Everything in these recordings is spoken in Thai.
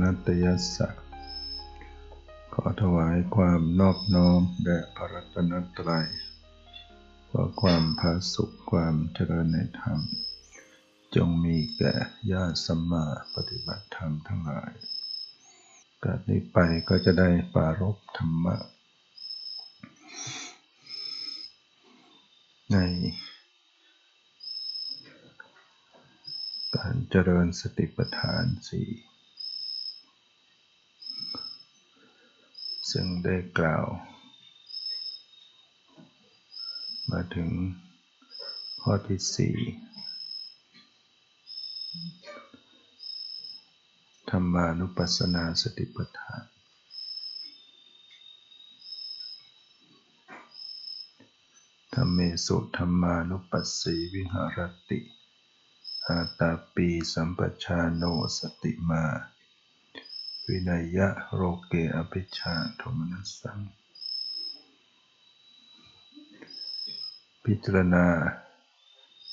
นัตถุรัตนัตยสสะขอถวายความนอบน้อมแด่พระรัตนตรัยขอความผาสุขความเจริญในธรรม จงมีแก่ญาติสัมมาปฏิบัติธรรมทั้งหลายการนี้ไปก็จะได้ปารบธรรมะ ในการเจริญสติปัฏฐานสี่ ซึ่งได้กล่าว มาถึงข้อที่สี่ธรรมานุปัสสนาสติปัฏฐานธรรมเมสุธรรมานุปัสสีวิหารติอาตาปีสัมปชาโนสติมา วินัยยะโรเกอภิชาโทมนัสสัง พิจารณา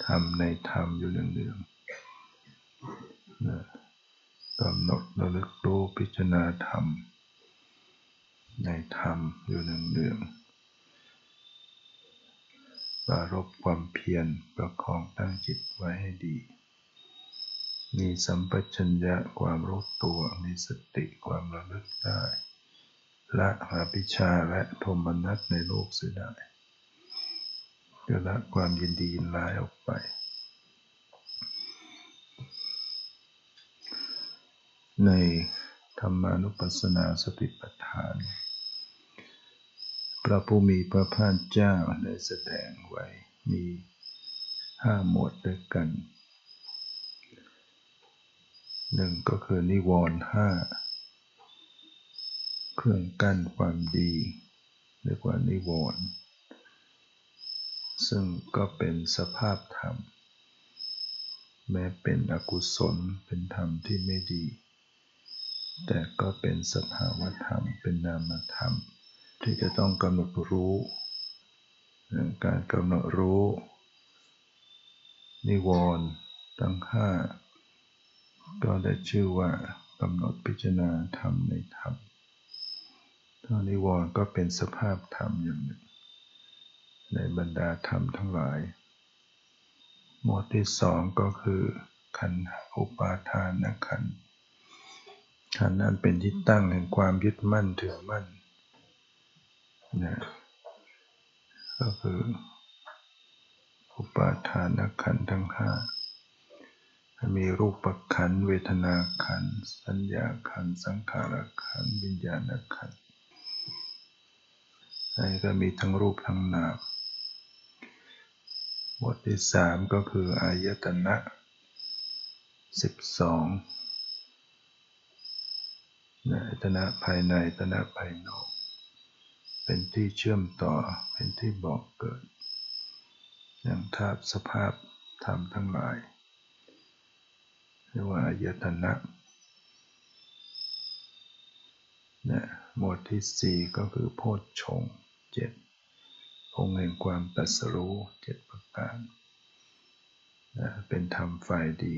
ธรรมในธรรมอยู่เนืองๆกำหนดระลึกรู้พิจารณาธรรม ในธรรมอยู่เนืองๆปรารบความเพียรประคองตั้งจิตไว้ให้ดี มีสัมปชัญญะความรู้ตัว มีสติความระลึกได้ ละหาปิชาและโทมนัสในโลกเสียได้จะละความยินดียินร้ายออกไป ในธรรมานุปัสสนาสติปัฏฐาน พระผู้มีพระภาคเจ้าได้แสดงไว้มีห้าหมวดด้วยกัน หนึ่งก็คือนิวรณ์ห้าเครื่องกั้นความดีเรียกว่านิวรณ์ซึ่งก็เป็นสภาพธรรม แม้เป็นอกุศลเป็นธรรมที่ไม่ดี แต่ก็เป็นสภาวธรรมเป็นนามธรรม ที่จะต้องกำหนดรู้ การกำหนดรู้ นิวรณ์ทั้งห้า ก็ได้ชื่อว่ากำหนดพิจารณาธรรมในธรรมท่านิวรณ์ก็เป็นสภาพธรรมอย่างหนึ่ง ในบรรดาธรรมทั้งหลาย หมวดที่สองก็คือ ขันอุปาทานนะขันขันนั้นเป็นที่ตั้งแห่งความยึดมั่นถือมั่นนะก็คือ อุปาทานขันทั้งห้า มีรูปขันเวทนาขันสัญญาขันสังขารขันวิญญาณขันนี่ก็มีทั้งรูปทั้งนามบทที่สามก็คืออายตนะสิบสองอายตนะภายในอายตนะภายนอก เป็นที่เชื่อมต่อเป็นที่บอกเกิด อย่างธาตุสภาพธรรมทั้งหลาย รียกว่าอายตนะนะหมวดที่สี่ก็คือโพชฌงเจ็ดองค์แห่งความตัสรู้เจ็ดประการนะเป็นธรรมฝ่ายดี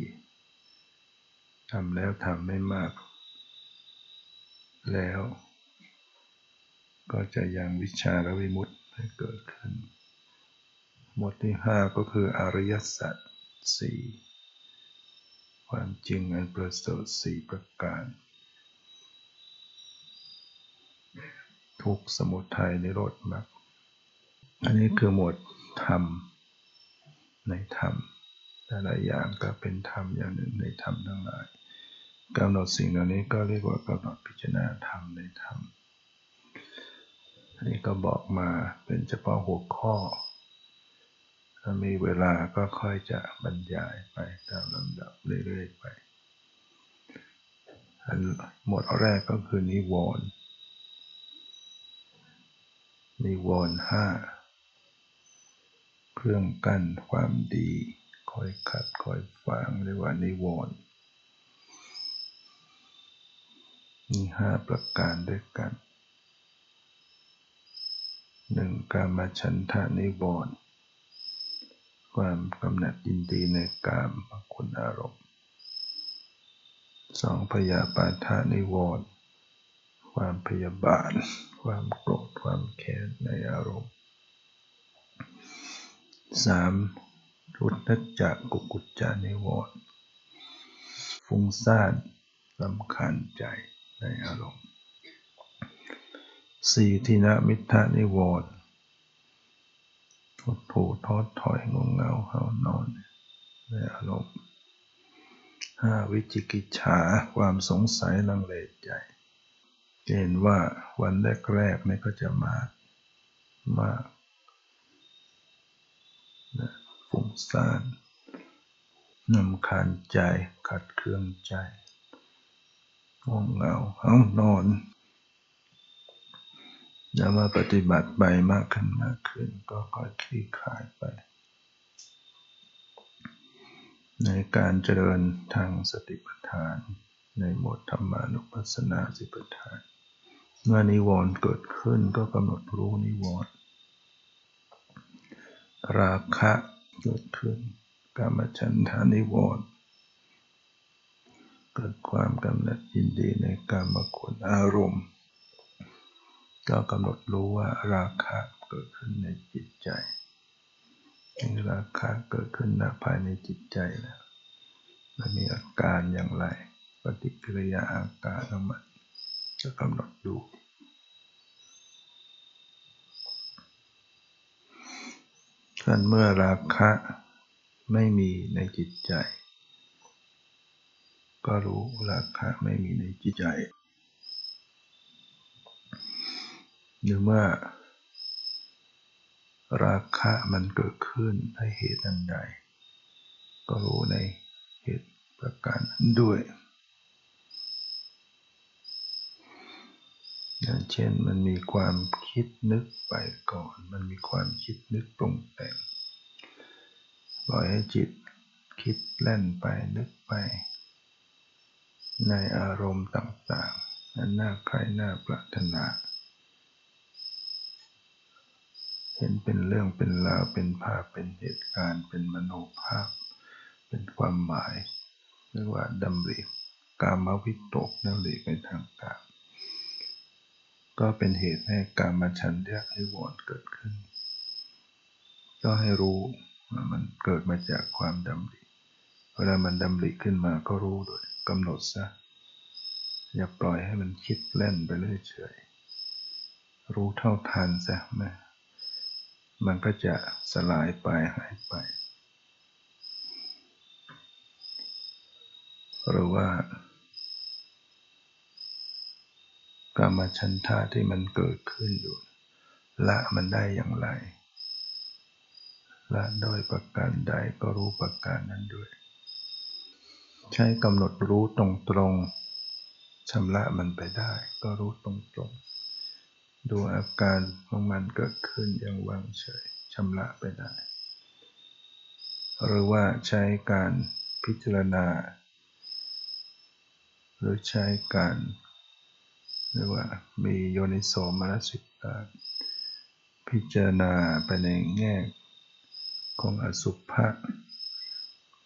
ทำแล้วทำไม่มาก แล้ว ก็จะยังวิชาและวิมุตติให้เกิดขึ้น หมวดที่ห้าก็คืออริยสัจสี่ ความจริงอันประเสริฐสี่ประการ ทุกสมุทัยนิโรธมรรคอันนี้คือหมวดธรรม ในธรรมแต่ละอย่างก็เป็นธรรมอย่างหนึ่งในธรรมทั้งหลายกำหนดสิ่งเหล่านี้ก็เรียกว่ากำหนดพิจารณาธรรมในธรรมอันนี้ก็บอกมาเป็นเฉพาะหัวข้อ ถ้ามีเวลาก็ค่อยจะบรรยายไปตามลำดับเรื่อยๆไป อันหมวดแรกก็คือนิวรณ์นิวรณ์ห้าเครื่องกั้นความดีคอยขัดคอยฟังเรียกว่านิวรณ์มีห้าประการด้วยกันหนึ่งกามฉันทานิวรณ์ ความกำหนัดยินดีในกามคุณอารมณ์สองพยาบาทานิวรณ์ความพยาบาท ความโกรธ ความแค้นในอารมณ์สามรุทธจักกุกุจจานิวรณ์ฟุ้งซ่านลำคาญใจในอารมณ์สี่ทินามิทานิวรณ์ ทดถูท้อถอยงงเงาเฮานอนในอารมณ์ห้าวิจิกิจฉาความสงสัยลังเลใจเห็นว่าวันแรกๆนี่ก็จะมามากนะฟุ้งซ่านนำคาญใจขัดเคืองใจง่วงเหงาเอานอน แล้วมาปฏิบัติไปมากขึ้นมากขึ้น ก็ค่อยคลี่คลายไป ในการเจริญทางสติปัฏฐาน ในหมวดธรรมานุปัสสนาสิปัฏฐาน เมื่อนิวรณ์เกิดขึ้นก็กำหนดรู้นิวรณ์ราคะเกิดขึ้นกามฉันทานิวรณ์เกิดความกำหนัดยินดีในกามคุณอารมณ์ ก็กำหนดรู้ว่าราคะเกิดขึ้นในจิตใจราคะเกิดขึ้นณภายในจิตใจแล้วมันมีอาการอย่างไร ปฏิกิริยาอาการของมันก็กำหนดดูท่านเมื่อราคะไม่มีในจิตใจ ก็รู้ราคะไม่มีในจิตใจ หรือเมื่อราคะมันเกิดขึ้นในเหตุอันใด ก็รู้ในเหตุประการนั้นด้วยอย่างเช่นมันมีความคิดนึกไปก่อน มันมีความคิดนึกปรุงแต่งปล่อยให้จิตคิดแล่นไปนึกไป ในอารมณ์ต่างๆ นั้นน่าใครน่าปรารถนา เห็นเป็นเรื่องเป็นราวเป็นภาพเป็นเหตุการณ์ เป็นมโนภาพ เป็นความหมายเรียกว่าดำริกามวิตกนั่นเองในทางกามก็เป็นเหตุให้การมาชันเรียกนิวรณ์เกิดขึ้น ก็ให้รู้ว่ามันเกิดมาจากความดำริเวลามันดำริขึ้นมาก็รู้โดยกำหนดซะอย่าปล่อยให้มันคิดเล่นไปเรื่อยเฉยรู้เท่าทันซะแม่ มันก็จะสลายไปหายไป หรือว่ากรรมชันทาที่มันเกิดขึ้นอยู่ ละมันได้อย่างไร ละโดยประการใดก็รู้ประการนั้นด้วย ใช้กำหนดรู้ตรงๆชำระมันไปได้ก็รู้ตรงๆ ดูอาการของมันเกิดขึ้นอย่างวางเฉยชำระไปได้ หรือว่าใช้การพิจารณา หรือใช้การเรียกว่ามีโยนิโสมนสิการพิจารณาไปในแง่ของอสุภะ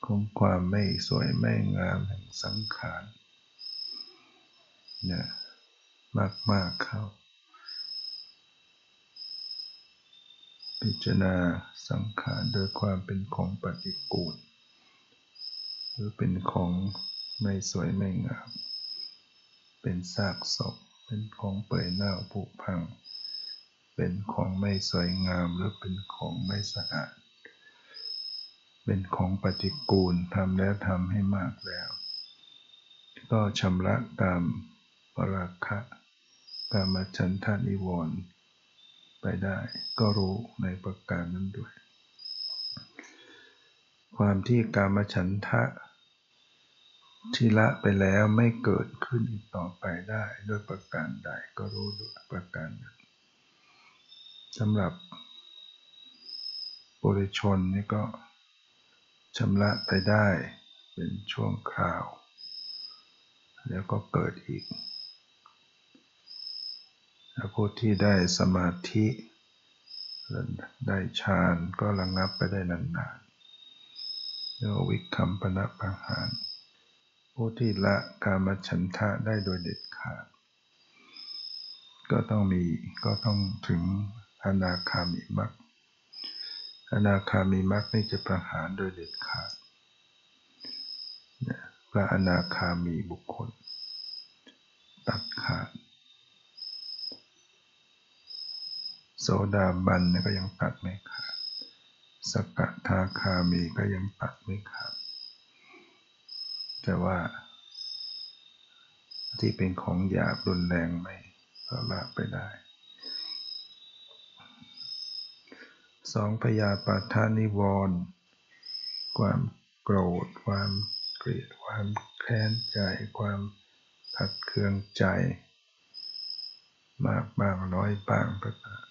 ของความไม่สวยไม่งามแห่งสังขารเนี่ยมาก ๆ เข้า พิจารณาสังขารโดยความเป็นของปฏิกูล หรือเป็นของไม่สวยไม่งาม เป็นซากศพ เป็นของเปื่อยเน่าผุพัง เป็นของไม่สวยงามหรือเป็นของไม่สะอาด เป็นของปฏิกูลทำแล้วทำให้มากแล้ว ก็ชำระกรรมปราคะกรรมฉันทานิวรณ์ ไปได้ ก็รู้ในประการนั้นด้วย ความที่กามฉันทะที่ละไปแล้วไม่เกิดขึ้นอีกต่อไปได้ด้วยประการใดก็รู้ด้วยประการนั้นสำหรับบุริชนนี่ก็ชำระไปได้เป็นช่วงคราว แล้วก็เกิดอีก ผู้ที่ได้สมาธิได้ฌานก็ระงงับไปได้นานๆเรียกว่าวิคัมปนะปังหาร ผู้ที่ละกามฉันทะได้โดยเด็ดขาด ก็ต้องมีก็ต้องถึงอนาคามิมักอนาคามิมักนี่จะประหารโดยเด็ดขาดพระอนาคามีบุคคล ตัดขาด โสดาบันก็ยังตัดไม่ขาดสกทาคามีก็ยังตัดไม่ขาดแต่ว่า ที่เป็นของหยาบรุนแรงไม่ก็ละไปได้สองพยาปาทานิวรณ์ความโกรธ ความเกลียด ความแค้นใจ ความขัดเคืองใจ มากบ้างน้อยบ้างก็ตาม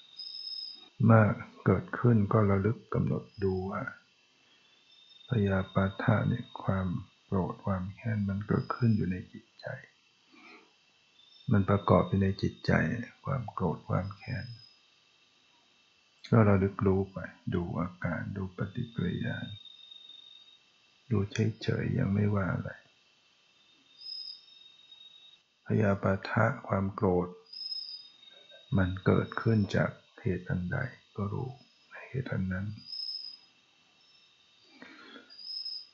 มากเกิดขึ้นก็ระลึกกำหนดดูว่าพยาปาทะเนี่ยความโกรธความแค้นมันเกิดขึ้นอยู่ในจิตใจ มันประกอบอยู่ในจิตใจ ความโกรธความแค้นก็เราลึกรู้ไป ดูอาการดูปฏิกิริยา ดูเฉยๆยังไม่ว่าอะไรพยาปาทะความโกรธ มันเกิดขึ้นจาก เหตุอันใดก็รู้ในเหตุอันนั้น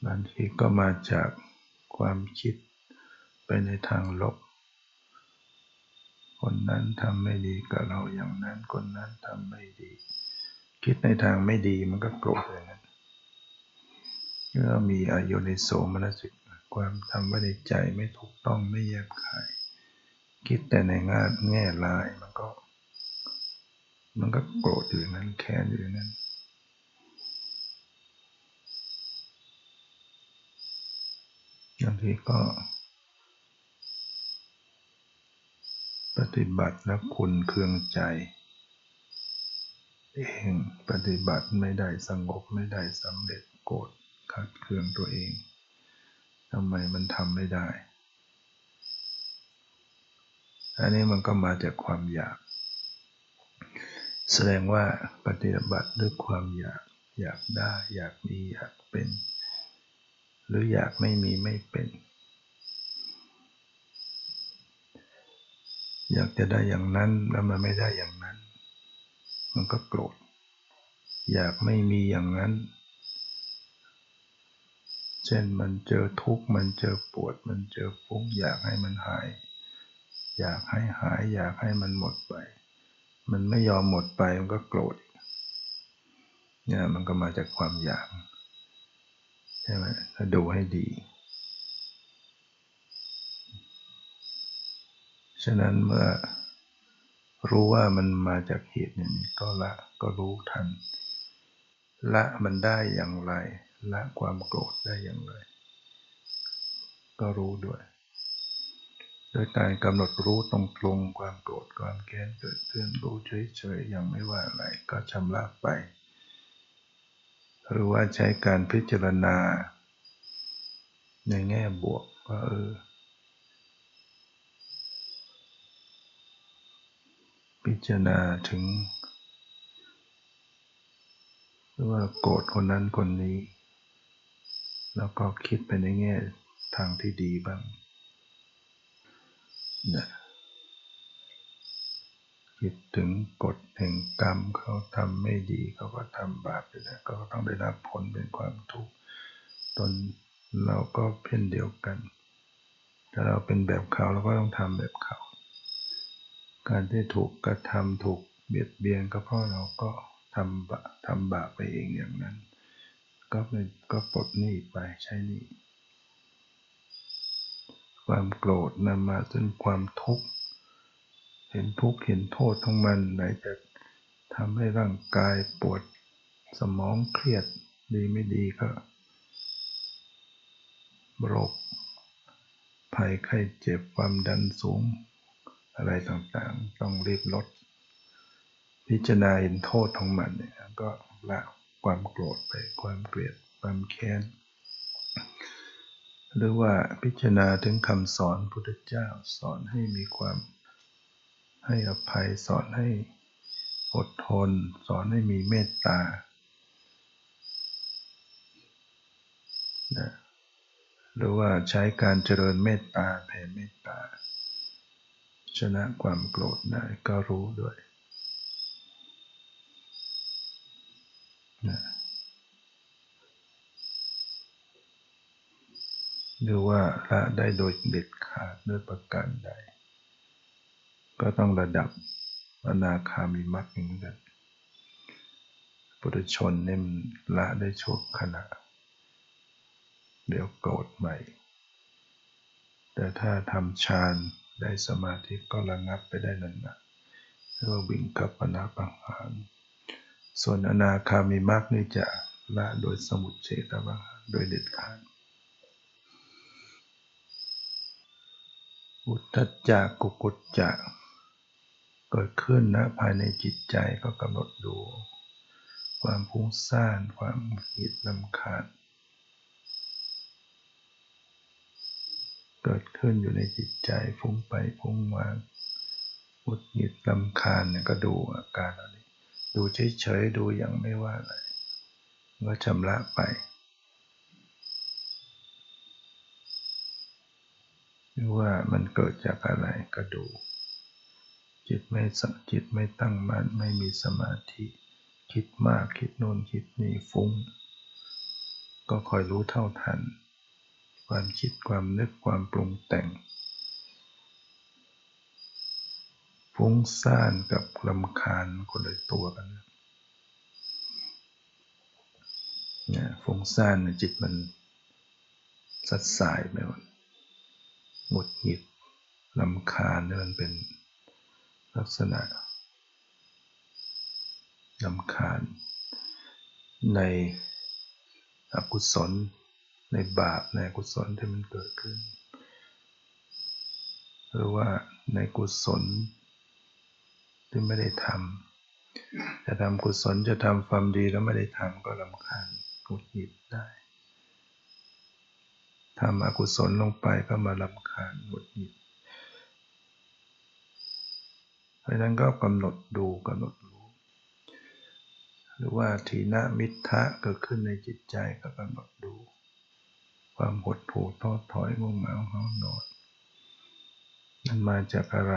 บางทีก็มาจากความคิดไปในทางลบ คนนั้นทำไม่ดีกับเราอย่างนั้น คนนั้นทำไม่ดี คิดในทางไม่ดีมันก็โกรธอย่างนั้นเมื่อมีอโยนิโสมนสิกความทำไว้ในใจไม่ถูกต้องไม่แยบคาย คิดแต่ในงานแง่ลายมันก็ มันก็โกรธอยู่นั้นแค้นอยู่นั้น บางทีก็ ปฏิบัติแล้วคุณเคืองใจ เองปฏิบัติไม่ได้สงบไม่ได้สำเร็จโกรธขัดเคืองตัวเองทำไมมันทำไม่ได้ อันนี้มันก็มาจากความอยาก แสดงว่าปฏิบัติด้วยความอยาก อยากได้ อยากมีอยากเป็น หรืออยากไม่มีไม่เป็น อยากจะได้อย่างนั้นแล้วมันไม่ได้อย่างนั้น มันก็โกรธ อยากไม่มีอย่างนั้น เช่นมันเจอทุกข์มันเจอปวด มันเจอฟุ้งอยากให้มันหาย อยากให้หาย อยากให้มันหมดไป มันไม่ยอมหมดไปมันก็โกรธเนี่ยมันก็มาจากความอยากใช่ไหมถ้าดูให้ดี ฉะนั้นเมื่อรู้ว่ามันมาจากเหตุนี้ก็ละก็รู้ทัน ละมันได้อย่างไร ละความโกรธได้อย่างไร ก็รู้ด้วย โดยการกำหนดรู้ตรงตรงความโกรธความแค้นเกิดขึ้นรู้เฉยๆยังไม่ว่าอะไรก็ชำระไป หรือว่าใช้การพิจารณา ในแง่บวกว่าเออพิจารณาถึงว่าโกรธคนนั้นคนนี้ แล้วก็คิดไปในแง่ทางที่ดีบ้าง คิดถึงกฎแห่งกรรมเขาทำไม่ดีเขาก็ทำบาปไปแล้วก็ต้องได้รับผลเป็นความทุกข์ตนเราก็เพ่นเดียวกัน ถ้าเราเป็นแบบเขาเราก็ต้องทำแบบเขา การที่ถูกกระทำถูกเบียดเบียนก็เพราะเราก็ทำบาทำบาปไปเองอย่างนั้น ก็เป็นก็ปลดหนี้ไปใช้หนี้ ความโกรธนำมาซึ่งความทุกข์ เห็นทุกข์เห็นโทษของมันไหนจะทำให้ร่างกายปวดสมองเครียดดีไม่ดีก็โรคภัยไข้เจ็บความดันสูง อะไรต่างๆ ต้องรีบลด พิจารณาเห็นโทษของมันเนี่ยก็ละความโกรธไปความเกลียดความแค้น หรือว่าพิจารณาถึงคำสอนพุทธเจ้าสอนให้มีความให้อภัยสอนให้อดทน สอนให้มีเมตตานะหรือว่าใช้การเจริญเมตตาแผ่เมตตา ชนะความโกรธได้ก็รู้ด้วยนะ หรือว่าละได้โดยเด็ดขาดด้วยประการใด ก็ต้องระดับอนาคามีมรรคเหมือนกันปุถุชนเนี่ยมันละได้ชั่วขณะ เดี๋ยวโกรธใหม่ แต่ถ้าทำฌานได้สมาธิก็ระงับไปได้นานๆเรียกว่าวิ่งกับปนาปังหาร ส่วนอนาคามีมรรคนี่จะละโดยสมุทเฉตบังหารโดยเด็ดขาด อุทธจักกุกุจจะเกิดขึ้นนะภายในจิตใจก็กำหนดดู ความพุ่งซ่านความหิดลำคาญเกิดขึ้นอยู่ในจิตใจฟุ้งไปฟุ้งมาหุดหิดลำคาญเนี่ยก็ดูอาการอันนี้ ดูเฉยๆดูอย่างไม่ว่าอะไรก็ชำระไป หรือว่ามันเกิดจากอะไรก็ดู จิตไม่สังจิตไม่ตั้งมั่นไม่มีสมาธิ คิดมากคิดโน่นคิดนี่ฟุ้ง ก็คอยรู้เท่าทัน ความคิดความนึกความปรุงแต่ง ฟุ้งซ่านกับลำคาญคนละตัวกันเนี่ยฟุ้งซ่านจิตมันสัดสายไปหมด หงุดหงิดลำคาญนี่มันเป็นลักษณะลำคาญ ในอกุศล ในบาปในกุศลที่มันเกิดขึ้น หรือว่าในกุศลที่ไม่ได้ทำจะทำกุศลจะทำความดีแล้วไม่ได้ทำก็ลำคาญหงุดหงิดได้ ทำอกุศลลงไปก็มาลำคาญหงุดหงิดเพราะนั้นก็กำหนดดูกำหนดรู้ หรือว่าทีนะมิทะเกิดขึ้นในจิตใจก็กำหนดดู ความหดหู่ท้อถอยง่วงเหงาห้านอนมันมาจากอะไร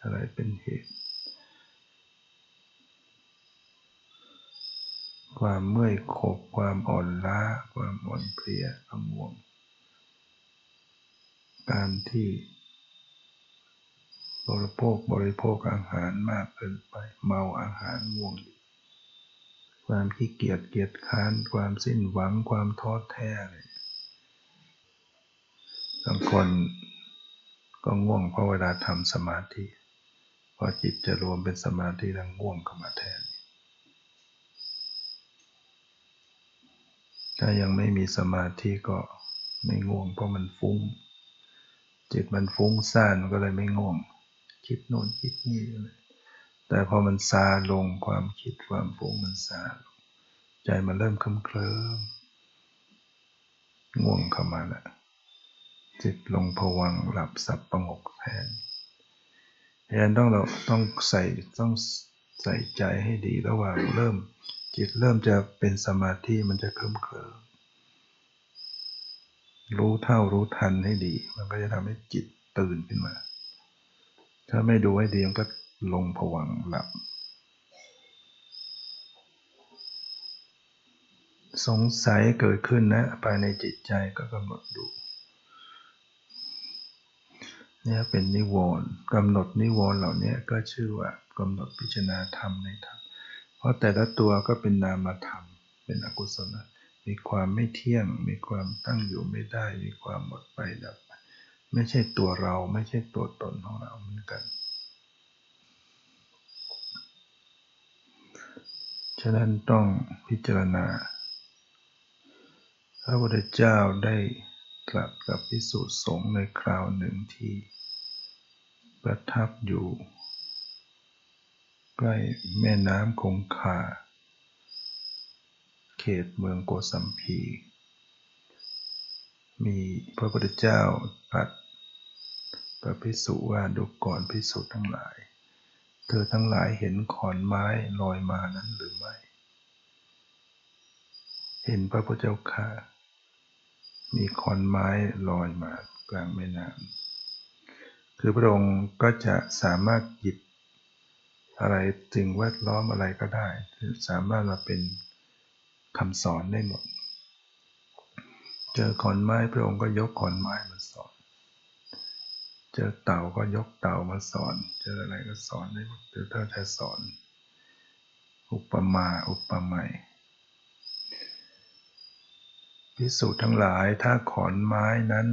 อะไรเป็นเหตุ ความเมื่อยขบความอ่อนล้า ความอ่อนเพลียความง่วง การที่บริโภคบริโภคอาหารมากเกินไป เมาอาหารง่วง ความขี้เกียจเกียจค้าน ความสิ้นหวังความท้อแท้เลยบางคนก็ง่วงเพราะเวลาทำสมาธิพอจิตจะรวมเป็นสมาธิแล้วง่วงเข้ามาแทน ถ้ายังไม่มีสมาธิก็ไม่ง่วงเพราะมันฟุ้ง จิตมันฟุ้งซ่านมันก็เลยไม่ง่วง คิดโน่นคิดนี่เลยแต่พอมันซาลงความคิดความฟุ้งมันซาลงใจมันเริ่มเคลิ้มเคลิ้มง่วงเข้ามาแล้วจิตลงผวังหลับสับประงกแทนดังนั้นต้องเราต้องใส่ต้องใส่ใจให้ดีระหว่างเริ่ม จิตเริ่มจะเป็นสมาธิมันจะเคลิ้มเคลิ้ม รู้เท่ารู้ทันให้ดี มันก็จะทำให้จิตตื่นขึ้นมา ถ้าไม่ดูให้ดีมันก็ลงผวังหลับ สงสัยเกิดขึ้นนะภายในจิตใจก็กำหนดดูเนี่ยเป็นนิวรณ์กำหนดนิวรณ์เหล่านี้ก็ชื่อว่ากำหนดพิจารณาธรรมในธรรม เพราะแต่ละตัวก็เป็นนามธรรม เป็นอกุศลมี มีความไม่เที่ยง มีความตั้งอยู่ไม่ได้ มีความหมดไปดับไปไม่ใช่ตัวเราไม่ใช่ตัวตนของเราเหมือนกัน ฉะนั้นต้องพิจารณา พระพุทธเจ้าได้กลับกับพิสุสงฆ์ในคราวหนึ่งที่ประทับอยู่ ใกล้แม่น้ำคงคา เขตเมืองโกสัมพี มีพระพุทธเจ้าปัดพระพิสุว่าดูก่อนพิสุทั้งหลาย เธอทั้งหลายเห็นขอนไม้ลอยมานั้นหรือไม่ เห็นพระพุทธเจ้าค่ะ มีขอนไม้ลอยมากลางแม่น้ำคือพระองค์ก็จะสามารถหยิบอะไรจึงแวดล้อมอะไรก็ได้ สามารถมาเป็น คำสอนได้หมด เจอขอนไม้พระองค์ก็ยกขอนไม้มาสอน เจอเต่าก็ยกเต่ามาสอน เจออะไรก็สอนได้หมดหรือถ้าจะสอน อุปมาอุปไมยพิสูจน์ทั้งหลายถ้าขอนไม้นั้น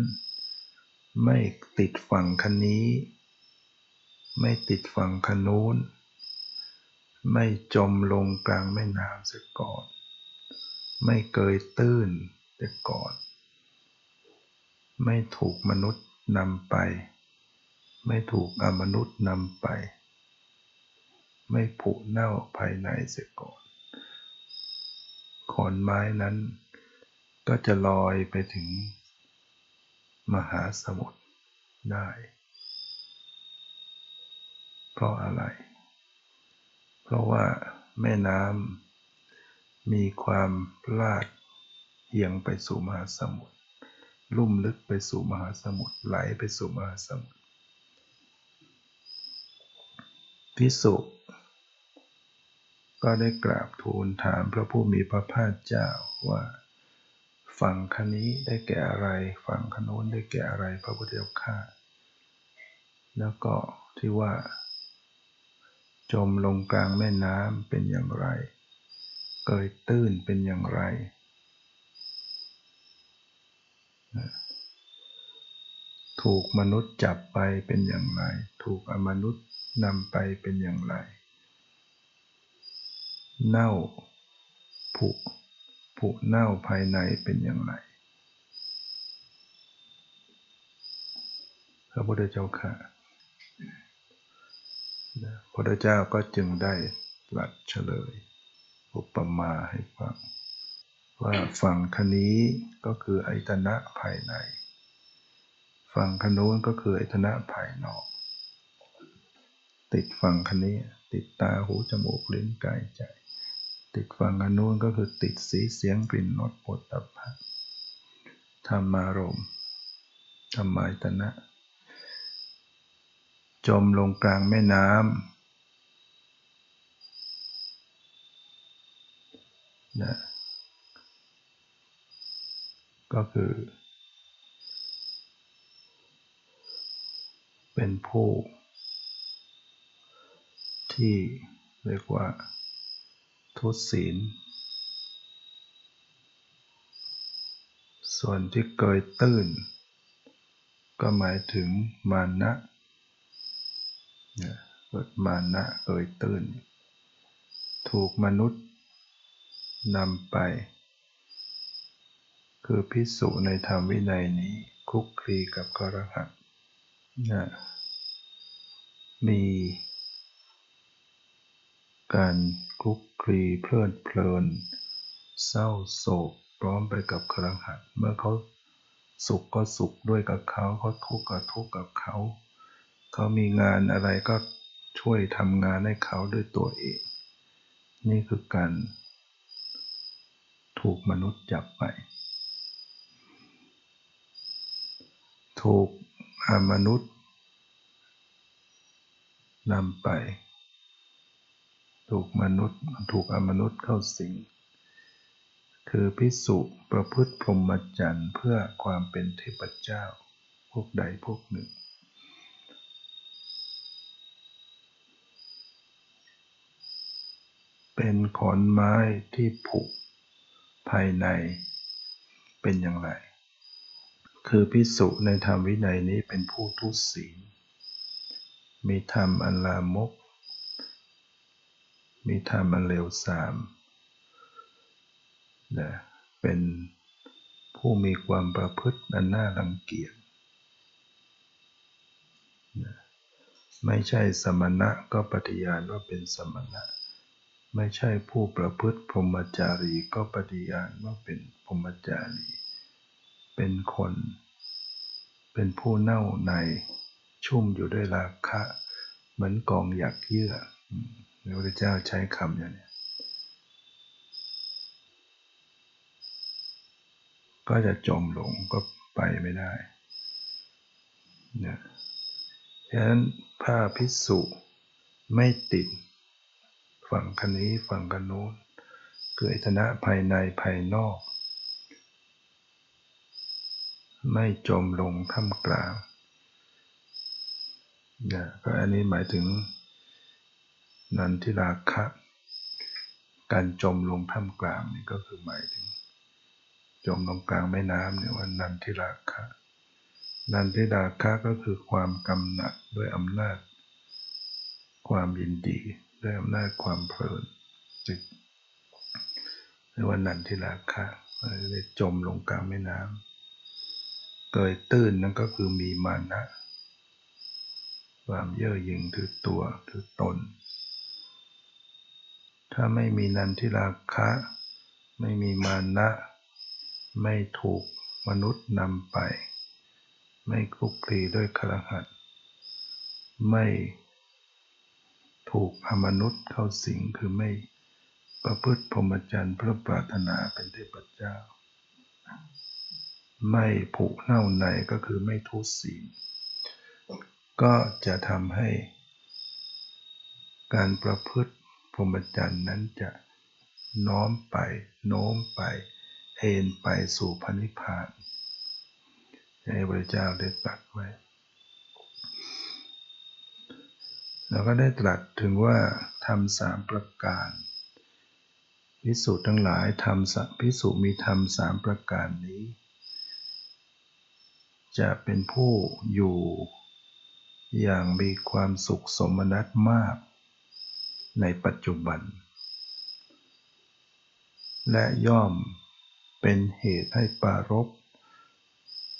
ไม่ติดฝั่งคันนี้ ไม่ติดฝั่งคันนู้น ไม่จมลงกลางแม่น้ำเสียก่อน ไม่เกยตื้นแต่ก่อน ไม่ถูกมนุษย์นำไป ไม่ถูกอมนุษย์นำไป ไม่ผุเน่าภายในเสียก่อน ขอนไม้นั้น ก็จะลอยไปถึง มหาสมุทรได้ เพราะอะไร เพราะว่าแม่น้ำ มีความลาดเอียงไปสู่มหาสมุทรลุ่มลึกไปสู่มหาสมุทรไหลไปสู่มหาสมุทรพิสุก็ได้กราบทูลถามพระผู้มีพระภาคเจ้าว่า ฝั่งคันนี้ได้แก่อะไร ฝั่งคันโน้นได้แก่อะไรพระพุทธเจ้าข้าแล้วก็ที่ว่า จมลงกลางแม่น้ำเป็นอย่างไร เกยตื้นเป็นอย่างไร ถูกมนุษย์จับไปเป็นอย่างไร ถูกอมนุษย์นำไปเป็นอย่างไร เน่าผุผุเน่าภายในเป็นอย่างไร พระพุทธเจ้าค่ะพระพุทธเจ้าก็จึงได้ตรัสเฉลย อุปมาให้ฟัง ว่าฝั่งคนี้ก็คืออิตนะภายใน ฝั่งคนู้นก็คืออิตนะภายนอก ติดฝั่งคนี้ ติดตาหูจมูกลิ้นกายใจ ติดฟังอันนู้นก็คือติดสีเสียงกลิ่นรสปวดตับพัธรรมารมธรรมายตนะ จมลงกลางแม่น้ำ นะก็คือ เป็นผู้ ที่เรียกว่า ทุศีล ส่วนที่เกยตื้น ก็หมายถึงมานะเกิดมานะเกยตื้น ถูกมนุษย์ นำไป คือพิสุในธรรมวินัยนี้คุกคลีกับกรหัตนะมีการคุกคลีเพลิดเพลิน เศร้าโศกพร้อมไปกับครังหัดเมื่อเขาสุขก็สุขด้วยกับเขาเขาทุกข์ก็ทุกข์กับเขา เขามีงานอะไรก็ช่วยทำงานให้เขาด้วยตัวเอง นี่คือการ ถูกมนุษย์จับไป ถูกมนุษย์นำไป ถูกมนุษย์ถูกอมนุษย์เข้าสิง คือพิสุประพฤติพรหมจรรย์เพื่อความเป็นเทพเจ้า พวกใดพวกหนึ่งเป็นขอนไม้ที่ผุ ภายในเป็นอย่างไร คือพิสุในธรรมวินัยนี้เป็นผู้ทุศีล มีธรรมอันลามก มีธรรมอันเลวสามนะเป็นผู้มีความประพฤติอันน่ารังเกียจนะไม่ใช่สมณะก็ปฏิญาณว่าเป็นสมณะ ไม่ใช่ผู้ประพฤติพรหมจารีก็ปฏิญาณว่าเป็นพรหมจารี เป็นคน เป็นผู้เน่าในชุ่มอยู่ด้วยราคะ เหมือนกองหยักเยื่อพระพุทธเจ้าใช้คำอย่างนี้ก็จะจมหลงก็ไปไม่ได้นะฉะนั้นผ้าพิสุไม่ติด ฝั่งคันนี้ฝั่งกันโน้นคืออิทนะภายในภายนอก ไม่จมลงท่ามกลางนะก็อันนี้หมายถึง นันทิราคะ การจมลงท่ามกลางนี่ก็คือหมายถึง จมลงกลางแม่น้ำเนี่ยว่านันทิราคะ นันทิราคะก็คือความกำหนัดด้วยอำนาจ ความยินดี ด้วยอำนาจความเพลินจิตเรียกว่านันทิราคะเลยจมลงกลางแม่น้ำเกยตื้นนั่นก็คือมีมานะความเย่อหยิ่งถือตัวถือตน ถ้าไม่มีนันทิราคะ ไม่มีมานะ ไม่ถูกมนุษย์นำไป ไม่คลุกคลีด้วยครหัสไม่ ถูกอมนุษย์เข้าสิงคือไม่ประพฤติพรหมจรรย์เพื่อปรารถนาเป็นเทพเจ้า ไม่ผุเน่าในก็คือไม่ทุศีลก็จะทำให้ การประพฤติพรหมจรรย์นั้นจะน้อมไป โน้มไป เอ็นไปสู่พระนิพพานให้พระเจ้าได้ตรัสไว้ แล้วก็ได้ตรัสถึงว่าทำสามประการ พิสูจน์ทั้งหลายทำพิสูจน์มีธรรมสามประการนี้ จะเป็นผู้อยู่ อย่างมีความสุขสมนัตมาก ในปัจจุบัน และย่อมเป็นเหตุให้ปารบ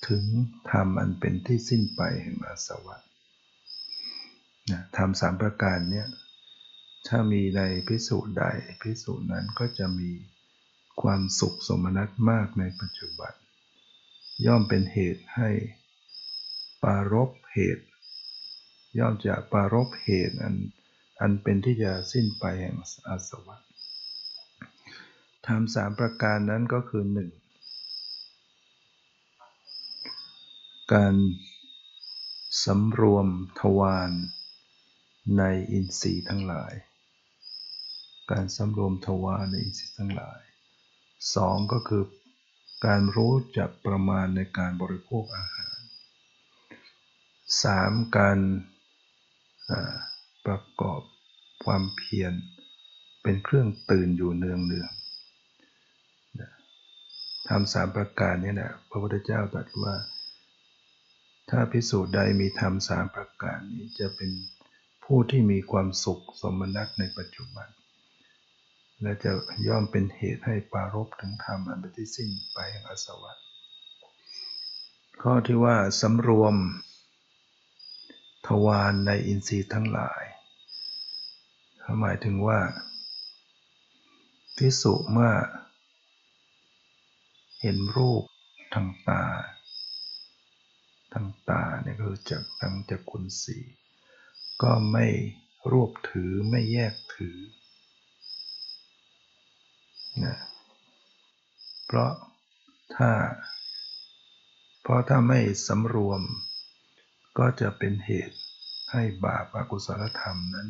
ถึงธรรมอันเป็นที่สิ้นไปแห่งอาสวะ นะธรรมสามประการเนี้ยถ้ามีในพิสูจน์ใดพิสูจน์นั้นก็จะมีความสุขสมนัตมากในปัจจุบัน ย่อมเป็นเหตุให้ปารบเหตุ ย่อมจะปารบเหตุอันอันเป็นที่จะสิ้นไปแห่งอาสวะทำสามประการนั้นก็คือหนึ่งการสำรวมทวาร ในอินทรีย์ทั้งหลาย การสำรวมทวารในอินทรีย์ทั้งหลายสองก็คือการรู้จักประมาณในการบริโภคอาหารสามการประกอบความเพียรเป็นเครื่องตื่นอยู่เนืองเนืองทำสามประการนี้นะพระพุทธเจ้าตรัสว่า ถ้าพิสูจน์ใดมีธรรมสามประการนี้จะเป็น ผู้ที่มีความสุขสมนัตในปัจจุบัน และจะย่อมเป็นเหตุให้ปารบถึงธรรมอันเป็นที่สิ้นไปแห่งอสวรรค์ข้อที่ว่าสำรวม ทวารในอินทรีย์ทั้งหลายหมายถึงว่าพิสุเมื่อ เห็นรูปทางตาทางตาเนี่ยคือจากทางจากคุณสี ก็ไม่รวบถือไม่แยกถือนะเพราะถ้า เพราะถ้าไม่สำรวม ก็จะเป็นเหตุให้บาปอกุศลธรรมนั้น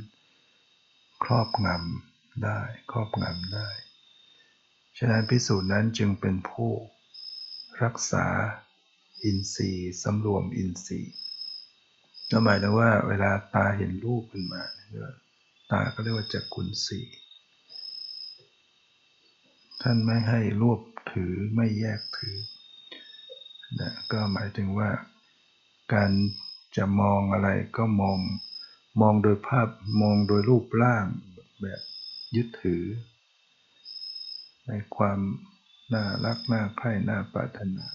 ครอบงำได้ ครอบงำได้ ฉะนั้นพิสูจน์นั้นจึงเป็นผู้ รักษาอินทรีย์สำรวมอินทรีย์ ก็หมายถึงว่าเวลาตาเห็นรูปขึ้นมาตาก็เรียกว่าจักขุนสีท่านไม่ให้รวบถือไม่แยกถือนะก็หมายถึงว่าการจะมองอะไรก็มองมองโดยภาพมองโดยรูปร่างแบบยึดถือ ในความน่ารักน่าใคร่น่าปรารถนา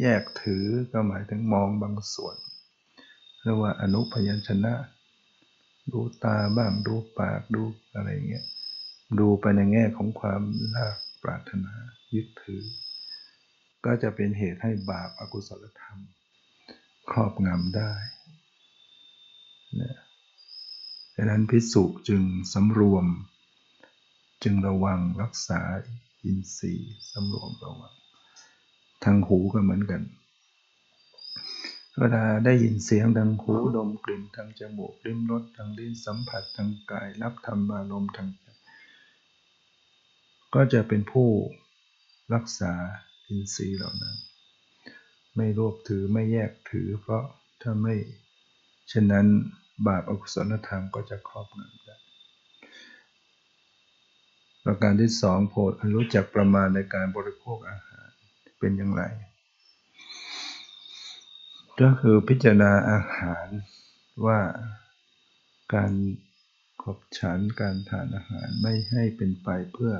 แยกถือก็หมายถึงมองบางส่วน เรียกว่าอนุพยัญชนะ ดูตาบ้างดูปากดูอะไรเงี้ยดูไปในแง่ของความน่าปรารถนายึดถือ ก็จะเป็นเหตุให้บาปอากุศลธรรม ครอบงำได้นะดังนั้นพิสุจึงสำรวม จึงระวังรักษาอินทรีย์สำรวมระวัง ทางหูก็เหมือนกัน เวลาได้ยินเสียงทางหูดมกลิ่นทางจมูกลิ้มรสทางลิ้นสัมผัสทางกายรับธรรมารมณ์ทางใจก็จะเป็นผู้รักษาอินทรีย์เหล่านั้น ไม่รวบถือไม่แยกถือ เพราะถ้าไม่เช่นนั้นบาปอกุศลธรรมก็จะครอบงำได้ประการที่สองโพดรู้จักประมาณในการบริโภคอาหารเป็นอย่างไร ก็คือพิจารณาอาหารว่าการขบฉันการทานอาหารไม่ให้เป็นไปเพื่อ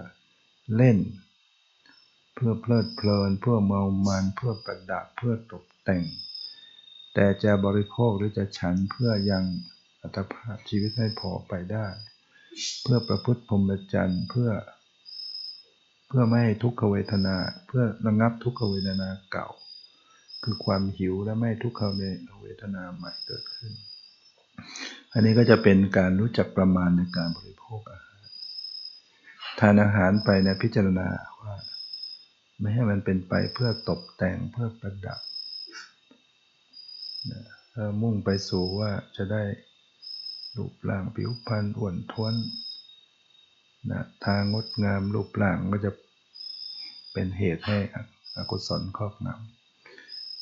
เล่น เพื่อเพลิดเพลิน เพื่อเมามัน เพื่อประดับเพื่อตกแต่ง แต่จะบริโภคหรือจะฉันเพื่อยังอัตภาพชีวิตให้พอไปได้ เพื่อประพฤติพรหมจรรย์เพื่อ เพื่อไม่ให้ทุกขเวทนา เพื่อระงับทุกขเวทนาเก่า คือความหิวและไม่ทุกขเวทนาใหม่เกิดขึ้น อันนี้ก็จะเป็นการรู้จักประมาณในการบริโภคอาหาร ทานอาหารไปในพิจารณาว่า ไม่ให้มันเป็นไปเพื่อตกแต่งเพื่อประดับมุ่งไปสู่ว่าจะได้รูปร่างผิวพรรณอ้วนท้วนนะทางงดงามรูปร่างก็จะเป็นเหตุให้อกุศลครอบงำ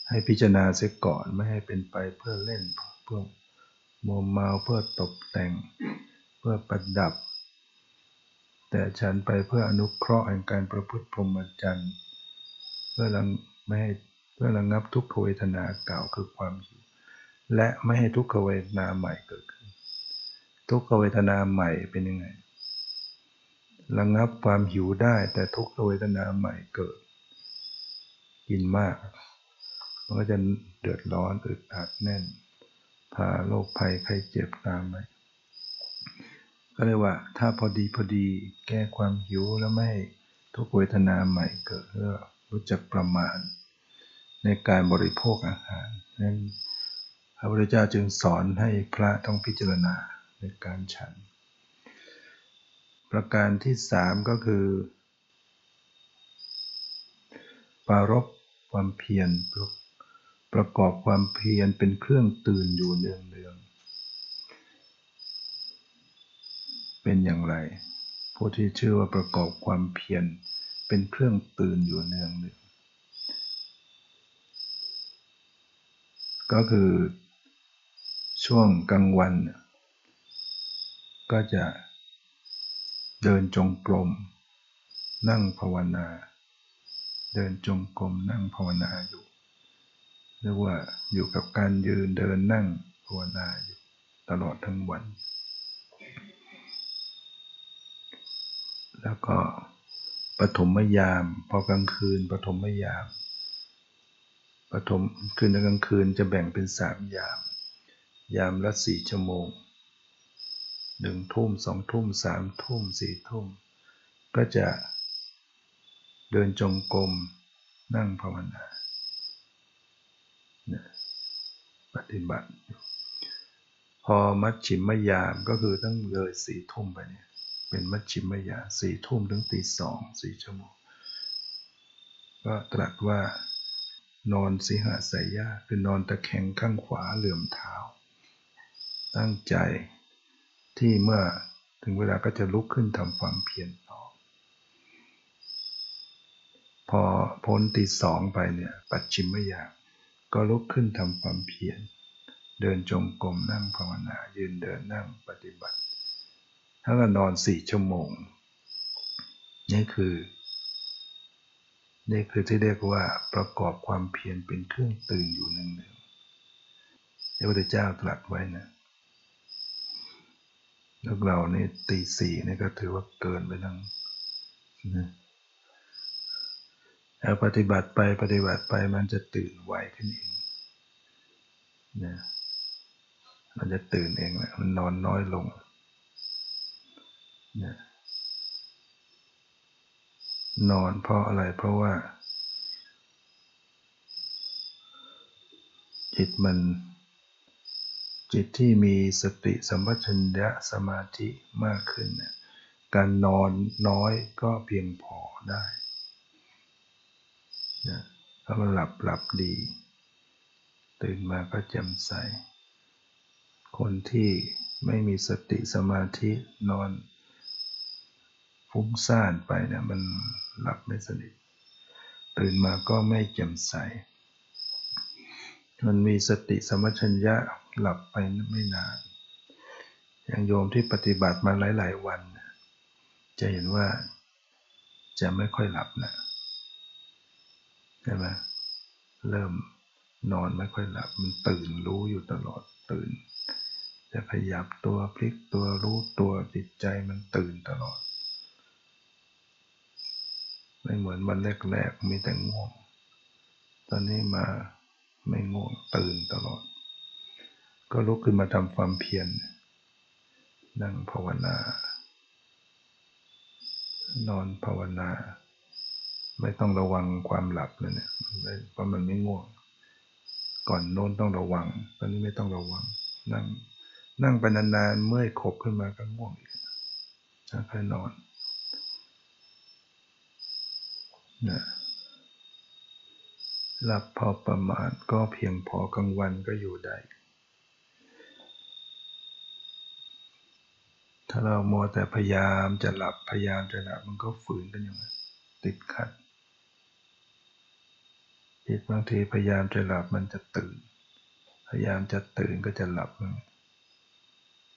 ให้พิจารณาเสียก่อนไม่ให้เป็นไปเพื่อเล่นเพื่อมัวเมาเพื่อตกแต่ง เพื่อประดับ แต่ฉันไปเพื่ออนุเคราะห์แห่งการประพฤติพรหมจรรย์เพื่อลังไม่ให้เพื่อระงับทุกขเวทนาเก่าคือความหิวและไม่ให้ทุกขเวทนาใหม่เกิดขึ้น ทุกขเวทนาใหม่เป็นยังไงระงับความหิวได้แต่ทุกขเวทนาใหม่เกิด กินมาก มันก็จะเดือดร้อนอึดอัดแน่น พาโรคภัยไข้เจ็บตามไปก็เรียกว่า ถ้าพอดีพอดีแก้ความหิวแล้วไม่ทุกเวทนาใหม่เกิดเพื่อรู้จักประมาณ ในการบริโภคอาหารนั้นพระพุทธเจ้าจึงสอนให้พระต้องพิจารณาในการฉัน ประการที่สามก็คือ ปารบความเพียร ประกอบความเพียรเป็นเครื่องตื่นอยู่เนืองเนืองเป็นอย่างไร ผู้ที่ชื่อว่าประกอบความเพียรเป็นเครื่องตื่นอยู่เนืองเนืองก็คือช่วงกลางวัน ก็จะเดินจงกรมนั่งภาวนา เดินจงกรมนั่งภาวนาอยู่ เรียกว่าอยู่กับการยืนเดินนั่งภาวนาอยู่ตลอดทั้งวัน แล้วก็ปฐมยาม พอกลางคืนปฐมยามปฐมคืนกลางคืนจะแบ่งเป็นสามยาม ยามละสี่ชั่วโมงหนึ่งทุ่มสองทุ่มสามทุ่มสี่ทุ่ม ก็จะเดินจงกรมนั่งภาวนาป ฏิบัติ พอมัดฉิมมยามก็คือตั้งเลยสี่ทุ่มไปเนี่ยเป็นมัดฉิมมยาสี่ทุ่มถึงตีสองสี่ชั่วโมงก็ตรัสว่านอนสิหาสายยาคือนอนตะแคงข้างขวาเหลื่อมเท้า ตั้งใจที่เมื่อถึงเวลาก็จะลุกขึ้นทำความเพียรต่อ พอพ้นตีสองไปเนี่ย ปัจฉิมม่อยากก็ลุกขึ้นทำความเพียร เดินจงกรมนั่งภาวนายืนเดินนั่งปฏิบัติถ้าก็นอนสี่ชั่วโมง นี่คือ นี่คือที่เรียกว่าประกอบความเพียรเป็นเครื่องตื่นอยู่หนึ่งหนึ่งพระพุทธเจ้าตรัสไว้นะพวกเราเนี่ตีสี่นี่ก็ถือว่าเกินไปทั้งนะแล้วปฏิบัติไปปฏิบัติไปมันจะตื่นไวขึ้นเองนะ มันจะตื่นเองแหละมันนอนน้อยลงนะนอนเพราะอะไรเพราะว่า จิตมัน จิตที่มีสติสัมปชัญญะสมาธิมากขึ้นการนอนน้อยก็เพียงพอได้นะถ้ามันหลับหลับดี ตื่นมาก็แจ่มใส คนที่ไม่มีสติสมาธินอนฟุ้งซ่านไปเนี่ยมันหลับไม่สนิท ตื่นมาก็ไม่แจ่มใส มันมีสติสมัชัญญะหลับไปไม่นาน อย่างโยมที่ปฏิบัติมาหลาย ๆ วัน จะเห็นว่าจะไม่ค่อยหลับนะใช่ไหมเริ่มนอนไม่ค่อยหลับ มันตื่นรู้อยู่ตลอดตื่น จะขยับตัวพลิกตัวรู้ตัวจิตใจมันตื่นตลอด ไม่เหมือนวันแรกๆมีแต่ง่วง ตอนนี้มาไม่ง่วงตื่นตลอด ก็ลุกขึ้นมาทำความเพียรนั่งภาวนา นอนภาวนา ไม่ต้องระวังความหลับเลยเนี่ยเพราะมันไม่ง่วง ก่อนโน้นต้องระวัง ตอนนี้ไม่ต้องระวังนั่ง นั่งไปนานๆ เมื่อยขบขึ้นมาก็ง่วงอีกแล้วค่อยนอนนะหลับพอประมาณก็เพียงพอกลางวันก็อยู่ได้ ถ้าเราโมแต่พยายามจะหลับพยายามจะหลับมันก็ฝืนกันอย่างนั้นติดขัดจิตบางทีพยายามจะหลับมันจะตื่น พยายามจะตื่นก็จะหลับ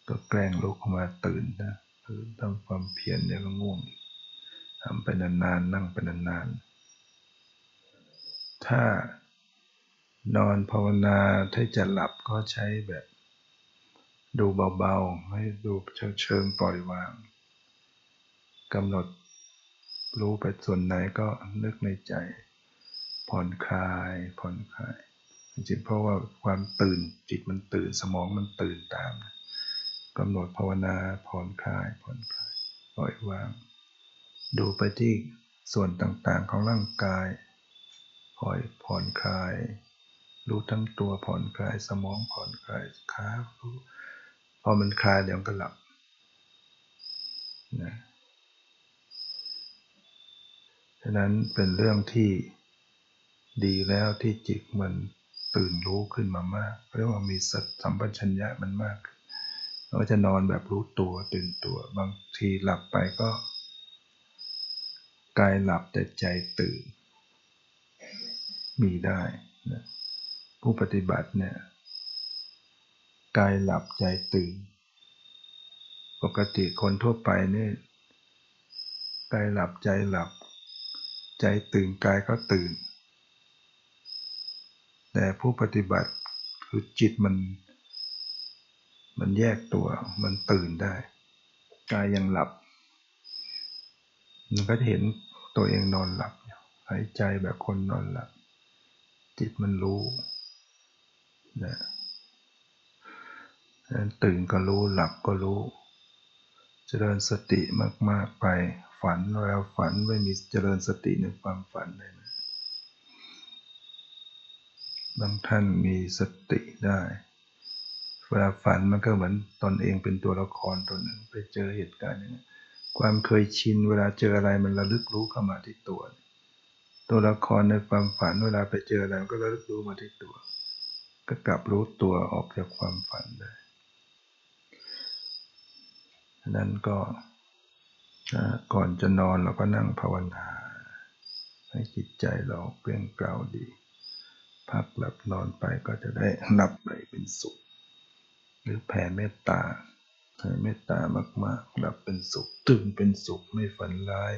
ก็แกล้งลุกมาตื่นนะตื่นทำความเพียรเนี่ยก็ง่วงทำไปนานๆนั่งไปนานๆ ถ้านอนภาวนาถ้าจะหลับก็ใช้แบบ ดูเบาๆ ให้ดูเชิงๆปล่อยวางกำหนดรู้ไปส่วนไหนก็นึกในใจ ผ่อนคลาย ผ่อนคลายจริงๆเพราะว่าความตื่นจิตมันตื่นสมองมันตื่นตาม กำหนดภาวนาผ่อนคลายผ่อนคลายปล่อยวาง ดูไปที่ส่วนต่างๆของร่างกายปล่อยผ่อนคลาย รู้ทั้งตัวผ่อนคลายสมองผ่อนคลายขารู้พอมันคลายเดี๋ยวก็หลับนะฉะนั้นเป็นเรื่องที่ดีแล้วที่จิตมันตื่นรู้ขึ้นมามากเรียกว่ามีสัมปชัญญะมันมาก เราจะนอนแบบรู้ตัวตื่นตัว บางทีหลับไปก็กายหลับแต่ใจตื่น มีได้นะผู้ปฏิบัติเนี่ยกายหลับใจตื่น ปกติคนทั่วไปนี่กายหลับใจหลับ ใจตื่นกายก็ตื่น แต่ผู้ปฏิบัติคือจิตมัน มันแยกตัว มันตื่นได้ กายยังหลับ มันก็จะเห็นตัวเองนอนหลับ หายใจแบบคนนอนหลับ จิตมันรู้นะตื่นก็รู้หลับก็รู้เจริญสติมาก ๆ ไปฝันเวลาฝันไม่มีเจริญสติในความฝันเลยบางท่านมีสติได้ เวลาฝันมันก็เหมือนตนเองเป็นตัวละครตัวหนึ่งไปเจอเหตุการณ์อย่างนี้ความเคยชินเวลาเจออะไรมันระลึกรู้เข้ามาที่ตัว ตัวละครในความฝันเวลาไปเจออะไรมันก็ระลึกรู้มาที่ตัว ก็กลับรู้ตัวออกจากความฝันได้นั้นก็ก่อนจะนอนเราก็นั่งภาวนา ให้จิตใจเราเปลี่ยนเกลาดี พักหลับนอนไปก็จะได้หลับไปเป็นสุข หรือแผ่เมตตาแผ่เมตตามากๆหลับเป็นสุขตื่นเป็นสุขไม่ฝันร้าย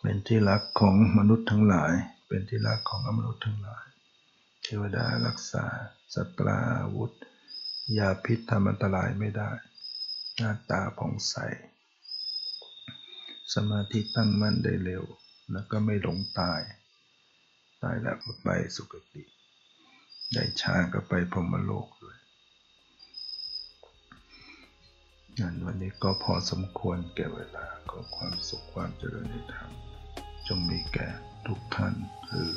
เป็นที่รักของมนุษย์ทั้งหลาย เป็นที่รักของมนุษย์ทั้งหลาย เทวดารักษาสัตราวุธยาพิษทำอันตรายไม่ได้ หน้าตาผ่องใส สมาธิตั้งมั่นได้เร็ว แล้วก็ไม่หลงตาย ตายแล้วก็ไปสุคติ ได้ชาก็ไปพรมโลกด้วย งั้นวันนี้ก็พอสมควรแก่เวลาก็ความสุขความเจริญในธรรมจงมีแก่ทุกท่านคือ